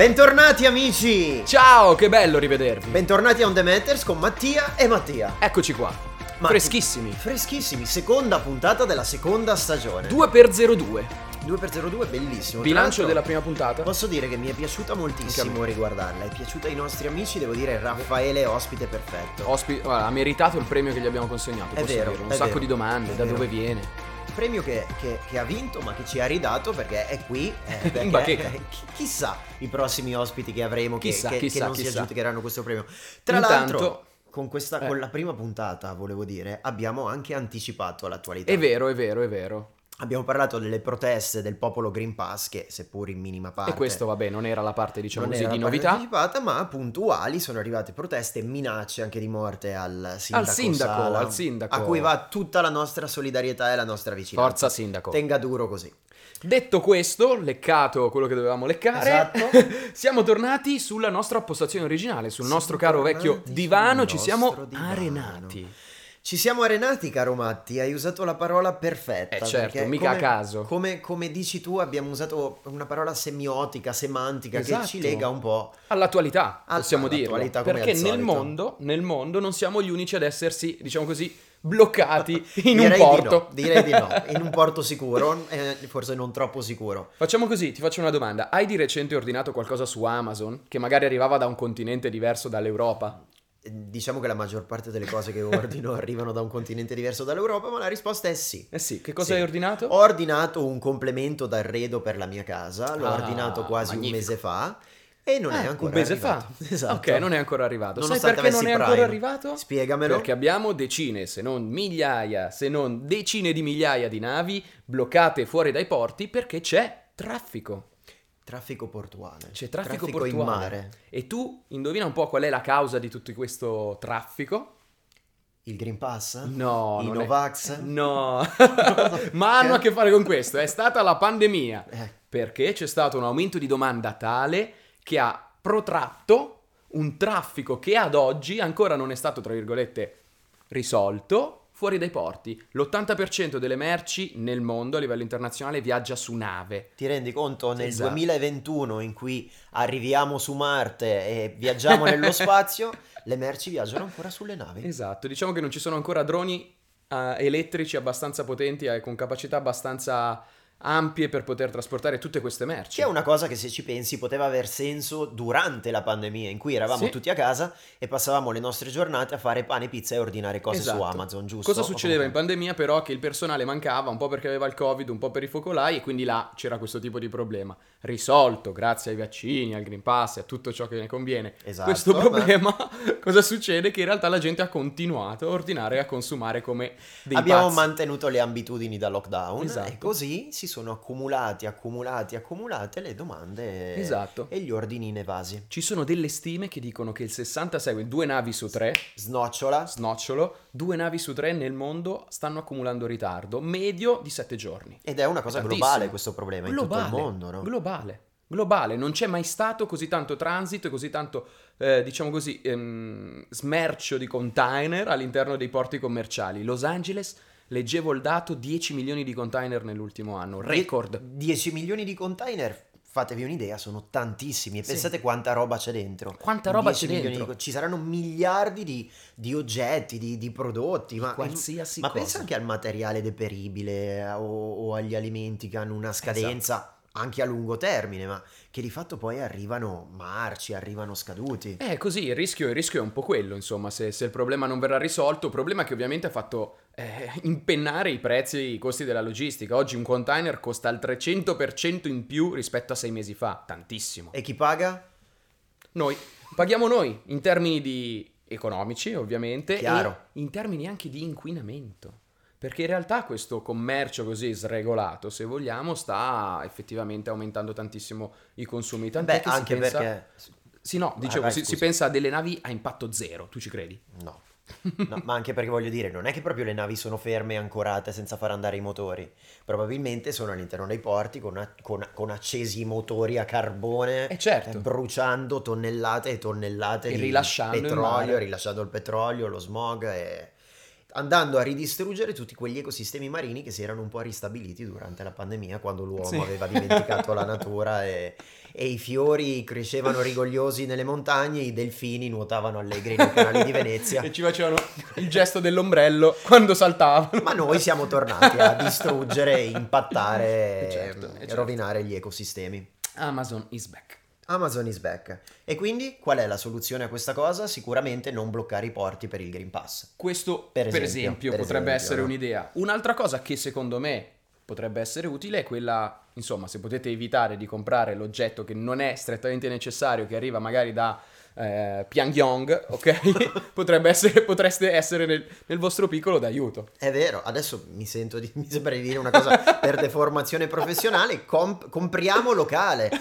Bentornati amici! Ciao, che bello rivedervi. Bentornati a On The Matters con Mattia e Mattia. Eccoci qua. Ma- Freschissimi. Freschissimi, seconda puntata della seconda stagione. 2x02. 2x02, bellissimo. Tra Bilancio l'altro, della prima puntata. Posso dire che mi è piaciuta moltissimo a riguardarla, è piaciuta ai nostri amici, devo dire Raffaele è ospite perfetto. Ospi- guarda, ha meritato il premio che gli abbiamo consegnato. È posso vero, dirlo. Un è sacco vero, di domande, è da vero. dove viene. Premio che, che- che ha vinto ma che ci ha ridato perché è qui. eh, perché- chi- chissà i prossimi ospiti che avremo che, Chissà, che- che chissà, non si aggiudicheranno questo premio. Tra Intanto- l'altro, con, questa, Eh. con la prima puntata, volevo dire, abbiamo anche anticipato all'attualità. È vero, è vero, è vero. Abbiamo parlato delle proteste del popolo Green Pass, che seppur in minima parte. E questo, vabbè, non era la parte, diciamo così, di novità. anticipata, ma puntuali sono arrivate proteste e minacce anche di morte al sindaco. sindaco, Sala, al sindaco. A cui va tutta la nostra solidarietà e la nostra vicinanza. Forza sindaco. Tenga duro così. Detto questo, leccato quello che dovevamo leccare, Esatto. siamo tornati sulla nostra postazione originale, sul Siamo nostro caro vecchio divano, ci siamo divano. arenati. Ci siamo arenati, caro Matti, hai usato la parola perfetta. Eh, certo, mica a come- caso. Come, come dici tu, abbiamo usato una parola semiotica, semantica, che Esatto. ci lega un po'. All'attualità, Al- possiamo come Perché nel mondo, nel mondo non siamo gli unici ad essersi, diciamo così, bloccati in Direi un porto. Di no, direi di no, in un porto sicuro, eh, forse non troppo sicuro. Facciamo così, ti faccio una domanda. Hai di recente ordinato qualcosa su Amazon che magari arrivava da un continente diverso dall'Europa? Diciamo che la maggior parte delle cose che ordino arrivano da un continente diverso dall'Europa, ma la risposta è sì. Eh sì, che cosa Sì. hai ordinato? Ho ordinato un complemento d'arredo per la mia casa, l'ho Ah, ordinato quasi magnifico. un mese fa e non è Ah, ancora un mese arrivato. fa. Esatto. Ok, non è ancora arrivato. Sai Nonostante perché non è ancora Prime. arrivato? Spiegamelo. Perché abbiamo decine, se non migliaia, se non decine di migliaia di navi bloccate fuori dai porti perché c'è traffico. Traffico portuale. C'è traffico, in portuale. mare. E tu indovina un po' qual è la causa di tutto questo traffico? Il Green Pass? No, I non è- Novax? No, ma hanno a che fare con questo. È stata la pandemia. Eh, Perché c'è stato un aumento di domanda tale che ha protratto un traffico che ad oggi ancora non è stato, tra virgolette, risolto fuori dai porti. L'80% delle merci nel mondo a livello internazionale viaggia su nave. ti rendi conto nel Esatto. 2021 in cui arriviamo su Marte e viaggiamo nello spazio, le merci viaggiano ancora sulle navi. Esatto, diciamo che non ci sono ancora droni eh, elettrici abbastanza potenti e con capacità abbastanza ampie per poter trasportare tutte queste merci. Che è una cosa che se ci pensi poteva aver senso durante la pandemia in cui eravamo Sì. tutti a casa e passavamo le nostre giornate a fare pane, pizza e ordinare cose su Esatto. Amazon, giusto? Cosa succedeva in pandemia però? Che il personale mancava un po' perché aveva il covid, un po' per i focolai e quindi là c'era questo tipo di problema. Risolto grazie ai vaccini, al Green Pass e a tutto ciò che ne conviene. Esatto, questo ma- problema, cosa succede? Che in realtà la gente ha continuato a ordinare e a consumare come dei Abbiamo pazzi. mantenuto le abitudini da lockdown Esatto. e così si sono accumulati, accumulati, accumulate le domande Esatto. e gli ordini inevasi. Ci sono delle stime che dicono che il 66, due navi su tre, Snocciola, snocciolo, due navi su tre nel mondo stanno accumulando ritardo, medio di 7 giorni. ed è una cosa Tantissimo. globale questo problema in tutto il Globale, mondo, no? Globale. Globale, non c'è mai stato così tanto transito e così tanto, eh, diciamo così, ehm, smercio di container all'interno dei porti commerciali. Los Angeles, leggevo il dato, 10 milioni di container nell'ultimo anno, record. 10 milioni di container, fatevi un'idea, sono tantissimi e Sì. pensate quanta roba c'è dentro. Quanta roba 10 c'è dentro? di ci saranno miliardi di, di oggetti, di, di prodotti, ma, qualsiasi ma cosa. pensa anche al materiale deperibile eh, o, o agli alimenti che hanno una scadenza anche a lungo termine, ma che di fatto poi arrivano marci, arrivano scaduti. Eh, così il rischio, il rischio è un po' quello, insomma, se, se il problema non verrà risolto, problema che ovviamente ha fatto eh, impennare i prezzi e i costi della logistica. Oggi un container costa il 300% in più rispetto a sei mesi fa, tantissimo. E chi paga? Noi paghiamo noi in termini di economici, ovviamente, Chiaro. e in termini anche di inquinamento. Perché in realtà questo commercio così sregolato, se vogliamo, sta effettivamente aumentando tantissimo i consumi. Tant'è Beh, anche pensa- perché... Sì, no, Vai, dicevo, vai, si, si pensa a delle navi a impatto zero, tu ci credi? No. No, ma anche perché voglio dire, non è che proprio le navi sono ferme e ancorate senza far andare i motori. Probabilmente sono all'interno dei porti con, a- con- con accesi i motori a carbone, Eh, certo. eh, bruciando tonnellate e tonnellate E di rilasciando petrolio, rilasciando il petrolio, lo smog e, andando a ridistruggere tutti quegli ecosistemi marini che si erano un po' ristabiliti durante la pandemia, quando l'uomo Sì. aveva dimenticato la natura e, e i fiori crescevano rigogliosi nelle montagne, i delfini nuotavano allegri nei canali di Venezia. E ci facevano il gesto dell'ombrello quando saltavano. Ma noi siamo tornati a distruggere, impattare certo, e certo. rovinare gli ecosistemi. Amazon is back. Amazon is back. E quindi qual è la soluzione a questa cosa? Sicuramente non bloccare i porti per il Green Pass. Questo, Per per esempio, esempio, per potrebbe esempio, essere no? un'idea. Un'altra cosa che secondo me potrebbe essere utile è quella, insomma, se potete evitare di comprare l'oggetto che non è strettamente necessario, che arriva magari da eh, Pyongyang, ok? potrebbe essere, potreste essere nel, nel vostro piccolo d'aiuto. È vero, adesso mi sento di, mi sembra di dire una cosa per deformazione professionale, comp- compriamo locale.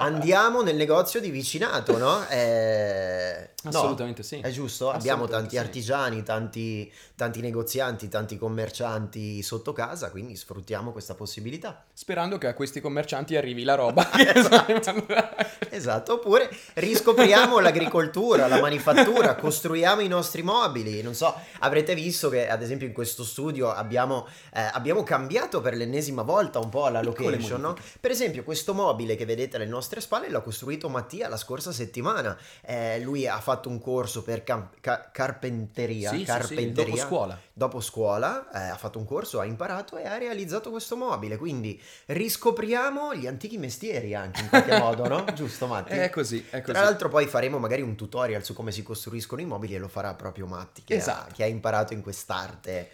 Andiamo nel negozio di vicinato, no? Eh, no, Assolutamente sì. È giusto? Abbiamo tanti sì. artigiani, tanti, tanti negozianti, tanti commercianti sotto casa, quindi sfruttiamo questa possibilità. Sperando che a questi commercianti arrivi la roba. Esatto, oppure riscopriamo l'agricoltura, la manifattura, costruiamo i nostri mobili. Non so, avrete visto che ad esempio in questo studio abbiamo, eh, abbiamo cambiato per l'ennesima volta un po' la location. no? Per esempio, questo mobile che vedete alle nostre spalle l'ha costruito Mattia la scorsa settimana. Eh, lui ha fatto un corso per cam- ca- carpenteria. Sì, sì, sì, carpenteria dopo scuola. dopo scuola eh, ha fatto un corso, ha imparato e ha realizzato questo mobile. Quindi riscopriamo gli antichi mestieri anche in qualche modo, no? Giusto, Matti? È così, è così. Tra l'altro poi faremo magari un tutorial su come si costruiscono i mobili e lo farà proprio Matti, che, Esatto. ha, che ha imparato in quest'arte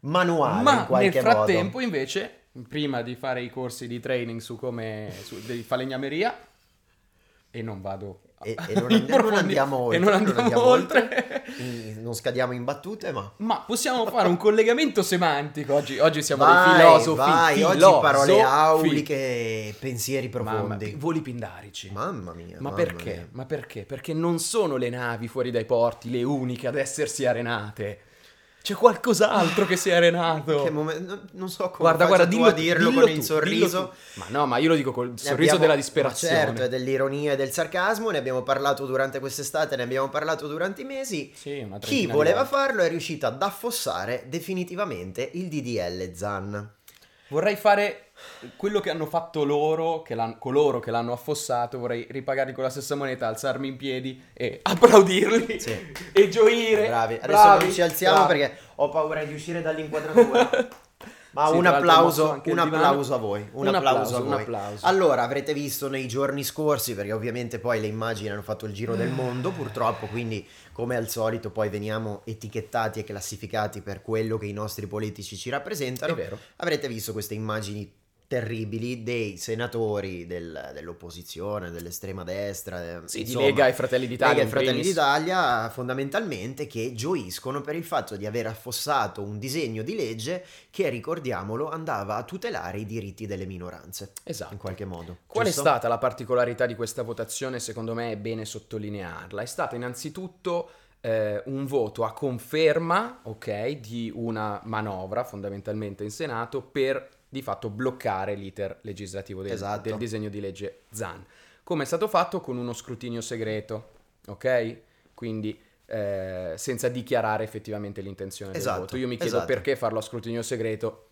manuale in Ma nel frattempo, modo. invece, prima di fare i corsi di training su come su, di falegnameria, e non vado E, e non, and- non andiamo oltre, e non andiamo oltre. Mm, non scadiamo in battute, ma... Ma possiamo fare un collegamento semantico. Oggi, oggi siamo vai, dei filosofi. vai, oggi filosofi. parole auliche e pensieri Mamma, profondi. voli pindarici. Mamma mia. Ma mamma perché? mia. Ma perché? Perché non sono le navi fuori dai porti le uniche ad essersi arenate. C'è qualcos'altro che si è arenato. Che momen- non, so come Guarda, guarda, dillo, a dirlo dillo con tu, il sorriso. Ma no, ma io lo dico col Ne sorriso abbiamo- della disperazione. certo, è dell'ironia e del sarcasmo, ne abbiamo parlato durante quest'estate, ne abbiamo parlato durante i mesi. Sì, Chi voleva farlo è riuscito ad affossare definitivamente il DDL Zan. Vorrei fare quello che hanno fatto loro, che coloro che l'hanno affossato, vorrei ripagarli con la stessa moneta, alzarmi in piedi e applaudirli Sì. e gioire. Bravi, adesso Bravi, non ci alziamo bravi. perché ho paura di uscire dall'inquadratura. Ma Sì, un applauso, un applauso a voi, un, Un applauso, applauso, a un voi. applauso. Allora, avrete visto nei giorni scorsi, perché ovviamente poi le immagini hanno fatto il giro del mondo, purtroppo, quindi come al solito poi veniamo etichettati e classificati per quello che i nostri politici ci rappresentano. È vero. Avrete visto queste immagini terribili dei senatori del- dell'opposizione, dell'estrema destra, eh, Sì, di insomma, Lega e Fratelli d'Italia. Lega e in Fratelli primis. d'Italia fondamentalmente che gioiscono per il fatto di aver affossato un disegno di legge che, ricordiamolo, andava a tutelare i diritti delle minoranze, in Esatto. qualche modo. Qual è giusto? stata la particolarità di questa votazione? Secondo me è bene sottolinearla. È stata innanzitutto eh, un voto a conferma, ok, di una manovra fondamentalmente in Senato per di fatto bloccare l'iter legislativo del, Esatto. del disegno di legge ZAN. Come è stato fatto con uno scrutinio segreto, ok? Quindi eh, senza dichiarare effettivamente l'intenzione del Esatto, voto. Io mi chiedo esatto. perché farlo a scrutinio segreto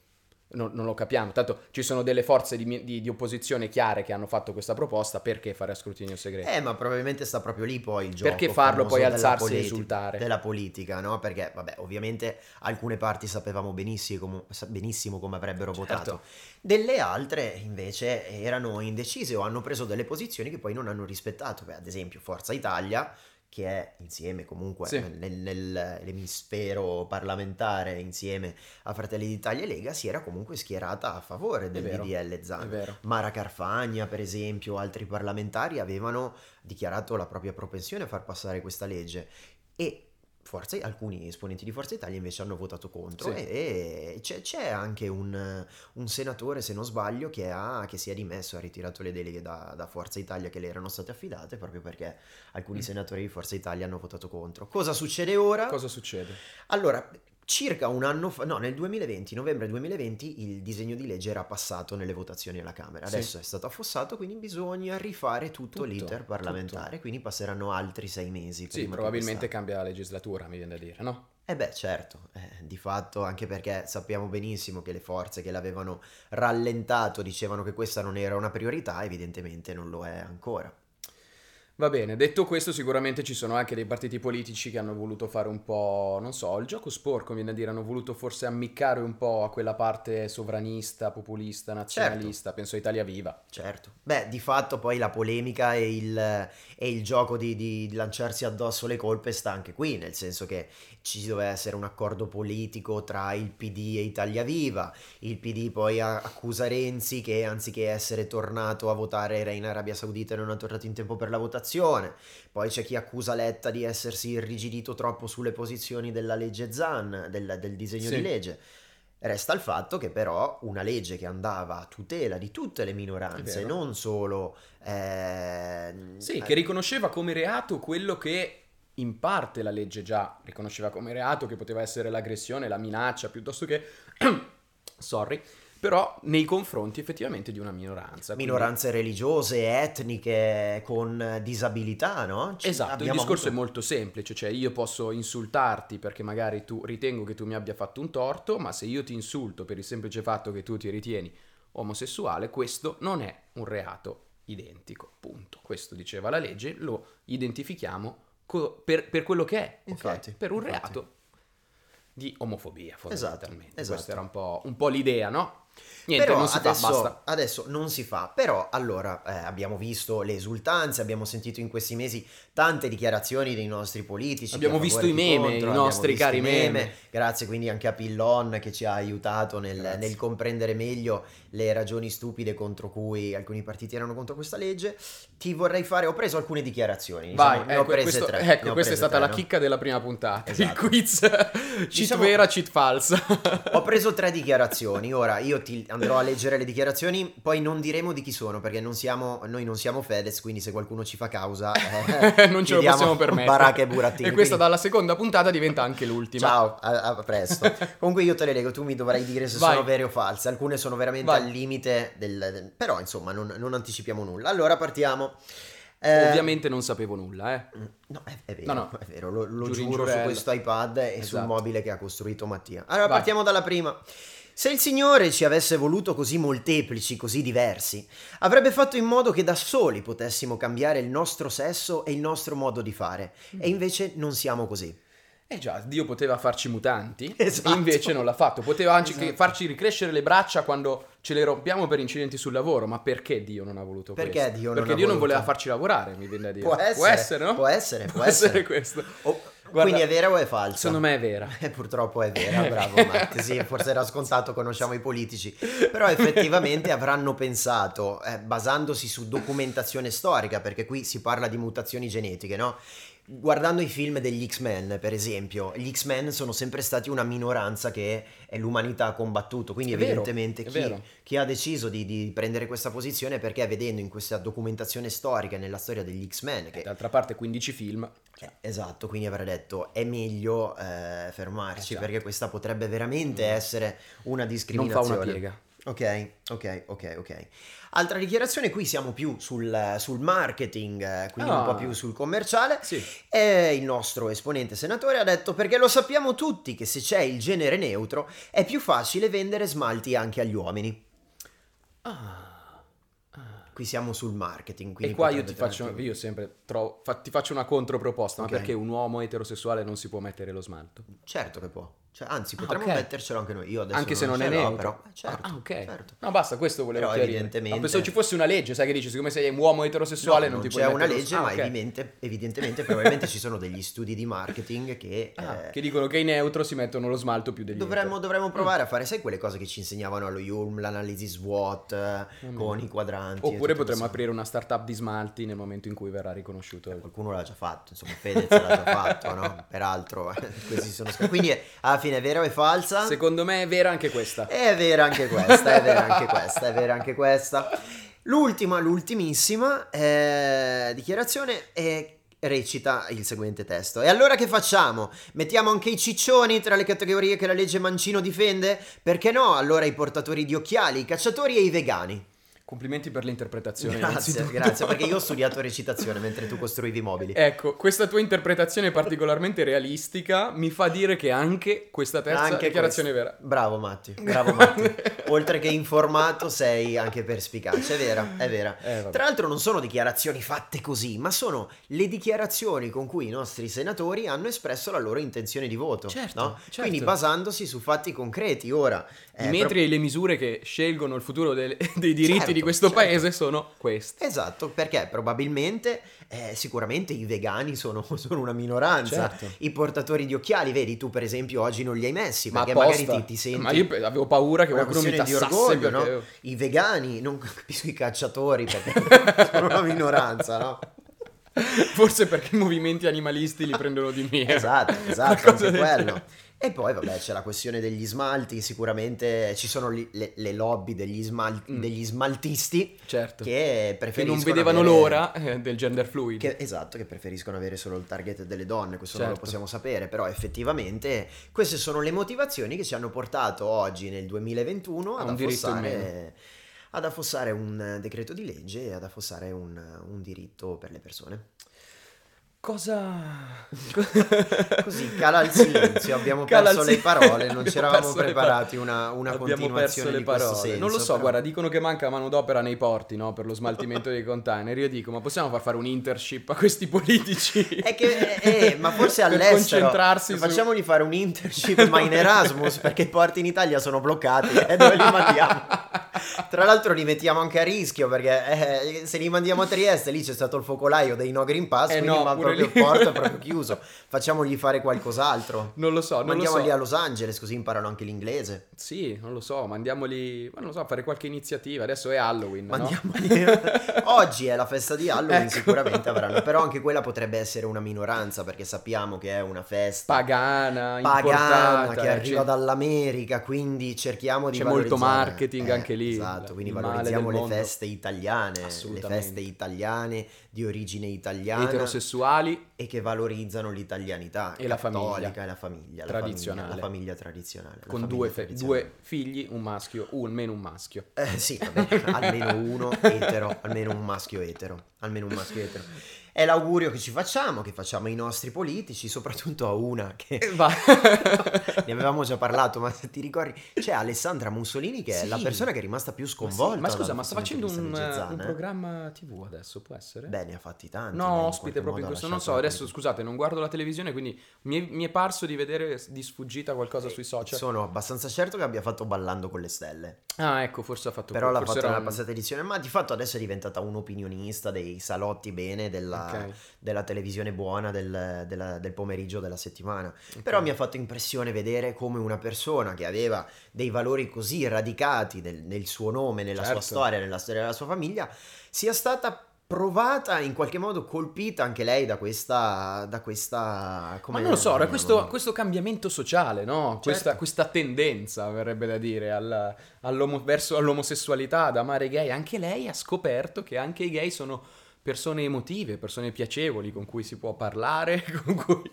non, non lo capiamo. Tanto ci sono delle forze di, di- di opposizione chiare che hanno fatto questa proposta. Perché fare a scrutinio segreto? Eh, ma probabilmente sta proprio lì poi il gioco. Perché farlo, poi alzarsi e politi- insultare? Della politica, no? Perché, vabbè, ovviamente alcune parti sapevamo benissimo benissimo come avrebbero Certo. votato. Delle altre, invece, erano indecise o hanno preso delle posizioni che poi non hanno rispettato. Beh, ad esempio, Forza Italia, che è insieme comunque Sì. nel- nell'emisfero parlamentare, insieme a Fratelli d'Italia e Lega, si era comunque schierata a favore del vero, DDL Zan. Mara Carfagna, per esempio, altri parlamentari avevano dichiarato la propria propensione a far passare questa legge e Forza- alcuni esponenti di Forza Italia invece hanno votato contro Sì. e, e c'è, c'è anche un, un senatore, se non sbaglio, che, ha, che si è dimesso, ha ritirato le deleghe da, da Forza Italia che le erano state affidate proprio perché alcuni Mm. senatori di Forza Italia hanno votato contro. Cosa succede ora? Cosa succede? Allora, circa un anno fa, no, nel 2020, novembre 2020, il disegno di legge era passato nelle votazioni alla Camera. Sì. Adesso è stato affossato, quindi bisogna rifare tutto, Tutto, l'iter parlamentare, tutto. quindi passeranno altri sei mesi. Sì, probabilmente cambia la legislatura, mi viene da dire, no? Eh beh, certo, eh, di fatto, anche perché sappiamo benissimo che le forze che l'avevano rallentato dicevano che questa non era una priorità, evidentemente non lo è ancora. Va bene, detto questo, sicuramente ci sono anche dei partiti politici che hanno voluto fare un po', non so, il gioco sporco, viene a dire, hanno voluto forse ammiccare un po' a quella parte sovranista, populista, nazionalista, penso a Italia Viva. Certo. Beh, di fatto poi la polemica e il, e il gioco di, di lanciarsi addosso le colpe sta anche qui, nel senso che ci doveva essere un accordo politico tra il PD e Italia Viva. Il PD poi accusa Renzi che anziché essere tornato a votare era in Arabia Saudita e non è tornato in tempo per la votazione. Poi c'è chi accusa Letta di essersi irrigidito troppo sulle posizioni della legge Zan, del, del disegno Sì. di legge. Resta il fatto che però una legge che andava a tutela di tutte le minoranze, non solo... eh, Sì, eh, che riconosceva come reato quello che in parte la legge già riconosceva come reato, che poteva essere l'aggressione, la minaccia, piuttosto che... Sorry. Però nei confronti effettivamente di una minoranza. quindi- minoranze religiose, etniche, con disabilità, no? Ci- Esatto, il discorso avuto- è molto semplice, cioè io posso insultarti perché magari tu ritengo che tu mi abbia fatto un torto, ma se io ti insulto per il semplice fatto che tu ti ritieni omosessuale, questo non è un reato identico, punto. Questo diceva la legge, lo identifichiamo co- per, per quello che è? Infatti, per un infatti. reato di omofobia fondamentalmente. esatto. Questa era un po', un po' l'idea, no? Niente, Però non si adesso, fa, adesso non si fa. Però allora eh, abbiamo visto le esultanze, abbiamo sentito in questi mesi tante dichiarazioni dei nostri politici. Abbiamo visto i meme, contro, i nostri cari i meme. Grazie quindi anche a Pillon che ci ha aiutato nel, nel comprendere meglio le ragioni stupide contro cui alcuni partiti erano contro questa legge. Ti vorrei fare, ho preso alcune dichiarazioni. Vai, diciamo, ne ho ecco, questo- tre, ecco, questa è stata tre, la no? chicca della prima puntata. Il Esatto. quiz cheat Diciamo- vera, cheat falsa. Ho preso tre dichiarazioni, ora io ti andrò a leggere le dichiarazioni, poi non diremo di chi sono perché non siamo, noi non siamo Fedez, quindi se qualcuno ci fa causa eh, non ce lo possiamo permettere. Baracca e Burattini. E questa quindi- dalla seconda puntata diventa anche l'ultima. Ciao, a, a presto. Comunque io te le leggo, tu mi dovrai dire se Vai. sono vere o false, alcune sono veramente Vai. Al limite del... del- però insomma non, non anticipiamo nulla. Allora partiamo. Eh, Ovviamente non sapevo nulla, eh. No, è, è vero, No, no. è vero, lo, lo Giuro giuro su giurella. questo iPad e sul Esatto. mobile che ha costruito Mattia. Allora Vai. partiamo dalla prima. Se il Signore ci avesse voluto così molteplici, così diversi, avrebbe fatto in modo che da soli potessimo cambiare il nostro sesso e il nostro modo di fare. E invece non siamo così. Eh già, Dio poteva farci mutanti, Esatto. invece non l'ha fatto. Poteva anche Esatto. farci ricrescere le braccia quando ce le rompiamo per incidenti sul lavoro. Ma perché Dio non ha voluto Perché questo? Dio non Perché ha Dio non voluto? voleva farci lavorare, mi viene da dire. Può essere, essere no? può essere, può Può essere essere. questo. Oh, Guarda, quindi è vera o è falsa? Secondo me è vera. Eh, purtroppo è vera, bravo Matt. Sì, forse era scontato, conosciamo i politici. Però effettivamente avranno pensato, eh, basandosi su documentazione storica, perché qui si parla di mutazioni genetiche, no? Guardando i film degli X-Men, per esempio, gli X-Men sono sempre stati una minoranza che eh, l'umanità ha combattuto, quindi È vero, evidentemente è chi, vero. chi ha deciso di, di prendere questa posizione è perché vedendo in questa documentazione storica nella storia degli X-Men, che D'altra parte 15 film. eh, Esatto, quindi avrei detto è meglio eh, fermarci Esatto. perché questa potrebbe veramente essere una Non fa discriminazione. una piega. Ok, ok, ok, ok. Altra dichiarazione, qui siamo più sul, sul marketing, eh, quindi un Ah. po' più sul commerciale. Sì. E il nostro esponente senatore ha detto perché lo sappiamo tutti che se c'è il genere neutro è più facile vendere smalti anche agli uomini. Ah. Qui siamo sul marketing. E qua io ti faccio, io sempre trovo, fa- ti faccio una controproposta, Ok. ma perché un uomo eterosessuale non si può mettere lo smalto? Certo che può. Cioè, anzi, Ah, potremmo ok. mettercelo anche noi. Io adesso Anche se non è neutro. però. eh, certo, ah, ok. certo. No, basta, questo volevo Però chiarire. evidentemente- No, pensavo ci fosse una legge, sai che dici, siccome sei un uomo eterosessuale No, non, ti c'è puoi una mettere lo- legge, Ah, ma ok. evidente- evidentemente probabilmente ci sono degli studi di marketing che, Ah, eh, che dicono che i neutro si mettono lo smalto più degli dovremmo, etero. dovremmo provare a fare, sai quelle cose che ci insegnavano allo Yulm, l'analisi SWOT eh, con i quadranti. Oppure potremmo aprire una startup di smalti nel momento in cui verrà riconosciuto. Qualcuno l'ha già fatto, insomma, Fedez l'ha già fatto, no? Peraltro, eh, questi sono Quindi eh, alla fine è vera o è falsa? Secondo me è vera anche questa. È vera anche questa, è vera anche questa, è vera anche questa. L'ultima, l'ultimissima eh, dichiarazione è recita il seguente testo. E allora che facciamo? Mettiamo anche i ciccioni tra le categorie che la legge Mancino difende? Perché no? Allora i portatori di occhiali, i cacciatori e i vegani. Complimenti per l'interpretazione. Grazie, grazie, perché io ho studiato recitazione mentre tu costruivi i mobili. Ecco, questa tua interpretazione particolarmente realistica mi fa dire che anche questa terza Anche dichiarazione è questo. vera. Bravo Matti, bravo Matti. Oltre che informato sei anche perspicace, è vera, è vera. Eh. Tra l'altro non sono dichiarazioni fatte così, ma sono le dichiarazioni con cui i nostri senatori hanno espresso la loro intenzione di voto. Certo, no? certo. Quindi basandosi su fatti concreti. Ora, I eh, metri e le misure che scelgono il futuro del- dei diritti Certo, di questo certo. paese sono questi. Esatto, perché probabilmente, eh, sicuramente i vegani sono, sono una minoranza. Certo. I portatori di occhiali, vedi, tu per esempio oggi non li hai messi Ma perché magari apposta. ti, ti senti... Ma io avevo paura che una qualcuno mi questione di tassasse orgoglio, perché... no? I vegani, non capisco i cacciatori perché sono una minoranza, no? Forse perché i movimenti animalisti li prendono di mira. Esatto, esatto, anche del quello. E poi, vabbè, c'è la questione degli smalti, sicuramente ci sono li- le, le lobby degli, smal- Mm. degli smaltisti Certo. che Che preferiscono non vedevano avere- l'ora eh, del gender fluid. Che- esatto, che preferiscono avere solo il target delle donne, questo non lo Certo. possiamo sapere, però effettivamente queste sono le motivazioni che ci hanno portato oggi nel 2021 A ad affossare, ad affossare un decreto di legge e ad affossare un, un diritto per le persone. Cosa... Così cala il silenzio, abbiamo Cala perso le parole, non ci eravamo preparati una, una Abbiamo continuazione perso le parole. senso. non lo so, però- guarda, dicono che manca manodopera nei porti, no? Per lo smaltimento dei container. Io dico, ma possiamo far fare un internship a questi politici? È che, eh, ma forse all'estero concentrarsi su- facciamogli fare un internship ma in Erasmus perché i porti in Italia sono bloccati e dove li mandiamo? Tra l'altro li mettiamo anche a rischio perché eh, se li mandiamo a Trieste lì c'è stato il focolaio dei no green pass Eh quindi no, ma proprio lì. il porto è proprio chiuso facciamogli fare qualcos'altro Non lo so, non lo mandiamoli so. a Los Angeles così imparano anche l'inglese Sì, non lo so, mandiamoli, ma non lo so, a fare qualche iniziativa. Adesso è Halloween, no? Mandiamoli- Oggi è la festa di Halloween, Ecco. sicuramente avranno, però anche quella potrebbe essere una minoranza perché sappiamo che è una festa Pagana, pagana che arriva cioè- dall'America, quindi cerchiamo di C'è molto valorizzare- marketing Eh, anche lì, Esatto, quindi il male valorizziamo le mondo. feste italiane, le feste italiane di origine italiana eterosessuali e che valorizzano l'italianità E la famiglia. e la famiglia, la Tradizionale. famiglia, la famiglia tradizionale, la con famiglia due, fe- tradizionale. due figli, un maschio, almeno un maschio. Eh, sì, vabbè, almeno uno etero, almeno un maschio etero, almeno un maschio etero. È l'augurio che ci facciamo, che facciamo ai nostri politici, soprattutto a una che E va. ne avevamo già parlato, ma se ti ricordi, c'è Alessandra Mussolini che è Sì. la persona che è rimasta più Ma, sì, sconvolta. ma scusa, ma sta facendo un, un eh? programma TV adesso, può essere? Beh, ne ha fatti tanti. No, ospite proprio in questo. Non so, adesso scusate, non guardo la televisione, quindi mi è, mi è parso di vedere di sfuggita qualcosa sui social. Sono abbastanza certo che abbia fatto Ballando con le stelle. Ah, ecco, forse ha fatto Però l'ha fatto nella un- passata edizione, ma di fatto adesso è diventata un opinionista dei salotti bene della, Ok. della televisione buona del, della- del pomeriggio della settimana. Però mi ha fatto impressione vedere come una persona che aveva dei valori così radicati nel, nel suo nome, nella sua Certo. storia, nella storia della sua famiglia, sia stata provata, in qualche modo colpita anche lei da questa... Da questa come Ma non lo so, era questo, questo cambiamento sociale, no? Questa, Certo. questa tendenza, verrebbe da dire, al- all'omo- verso l'omosessualità, ad amare i gay. Anche lei ha scoperto che anche i gay sono persone emotive, persone piacevoli, con cui si può parlare, con cui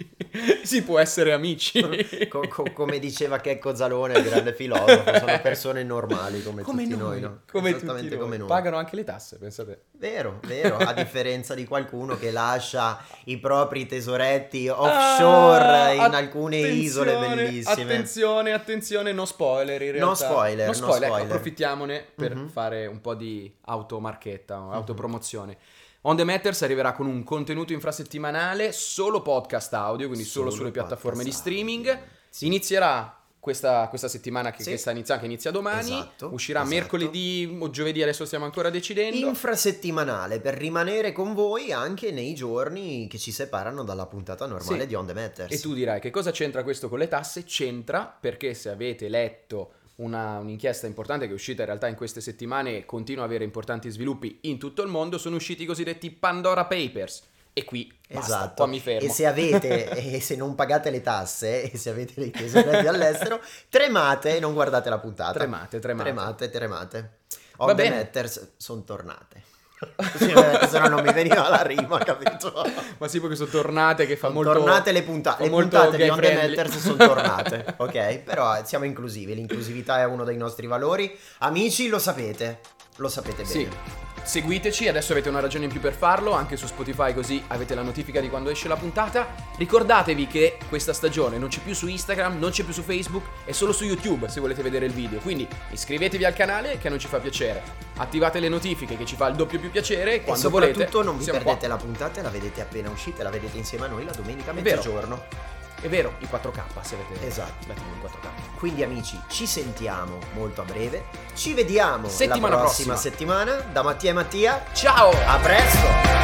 si può essere amici. Co- co- come diceva Checco Zalone, il grande filosofo, sono persone normali come, come tutti noi, noi, no? come Esattamente tutti noi. come noi. Pagano anche le tasse, pensate. Vero, vero, a differenza di qualcuno che lascia i propri tesoretti offshore Ah, in alcune isole bellissime. Attenzione, attenzione, no spoiler in realtà. No spoiler, No no spoiler, ecco, spoiler. approfittiamone per Mhm. fare un po' di automarchetta, autopromozione. On The Matters arriverà con un contenuto infrasettimanale, solo podcast audio, quindi solo, Solo sulle piattaforme di streaming. Sì. Inizierà questa, questa settimana che, Sì. che sta iniziando, che inizia domani. Esatto, Uscirà esatto. mercoledì o giovedì, adesso stiamo ancora decidendo. Infrasettimanale per rimanere con voi anche nei giorni che ci separano dalla puntata normale Sì. di On The Matters. E tu dirai che cosa c'entra questo con le tasse? C'entra perché se avete letto una- un'inchiesta importante che è uscita in realtà in queste settimane e continua a avere importanti sviluppi in tutto il mondo, sono usciti i cosiddetti Pandora Papers. E qui basta, Esatto, qua mi fermo. e se avete e se non pagate le tasse e se avete dei tesoretti all'estero, tremate e non guardate la puntata. Tremate, tremate. Tremate, tremate. On the. Matters sono tornate. Sì, se no non mi veniva la rima, capito? Ma sì, perché sono tornate che fa Sono molto... tornate le puntate, fa le puntate di On The. Matters sono tornate, ok? Però eh, siamo inclusivi, l'inclusività è uno dei nostri valori. Amici, lo sapete, lo sapete bene. Sì. Seguiteci, adesso avete una ragione in più per farlo, anche su Spotify così avete la notifica di quando esce la puntata. Ricordatevi che questa stagione non c'è più su Instagram, non c'è più su Facebook, è solo su YouTube se volete vedere il video. Quindi iscrivetevi al canale che non ci fa piacere. Attivate le notifiche che ci fa il doppio più piacere e quando volete. soprattutto non vi perdete qua. la puntata, la vedete appena uscita, la vedete insieme a noi la domenica a mezzogiorno. È vero, i 4K se avete Esatto. la TV in 4K. Quindi amici, ci sentiamo molto a breve. Ci vediamo Settimana la prossima prossima. settimana da Mattia e Mattia. Ciao! A presto!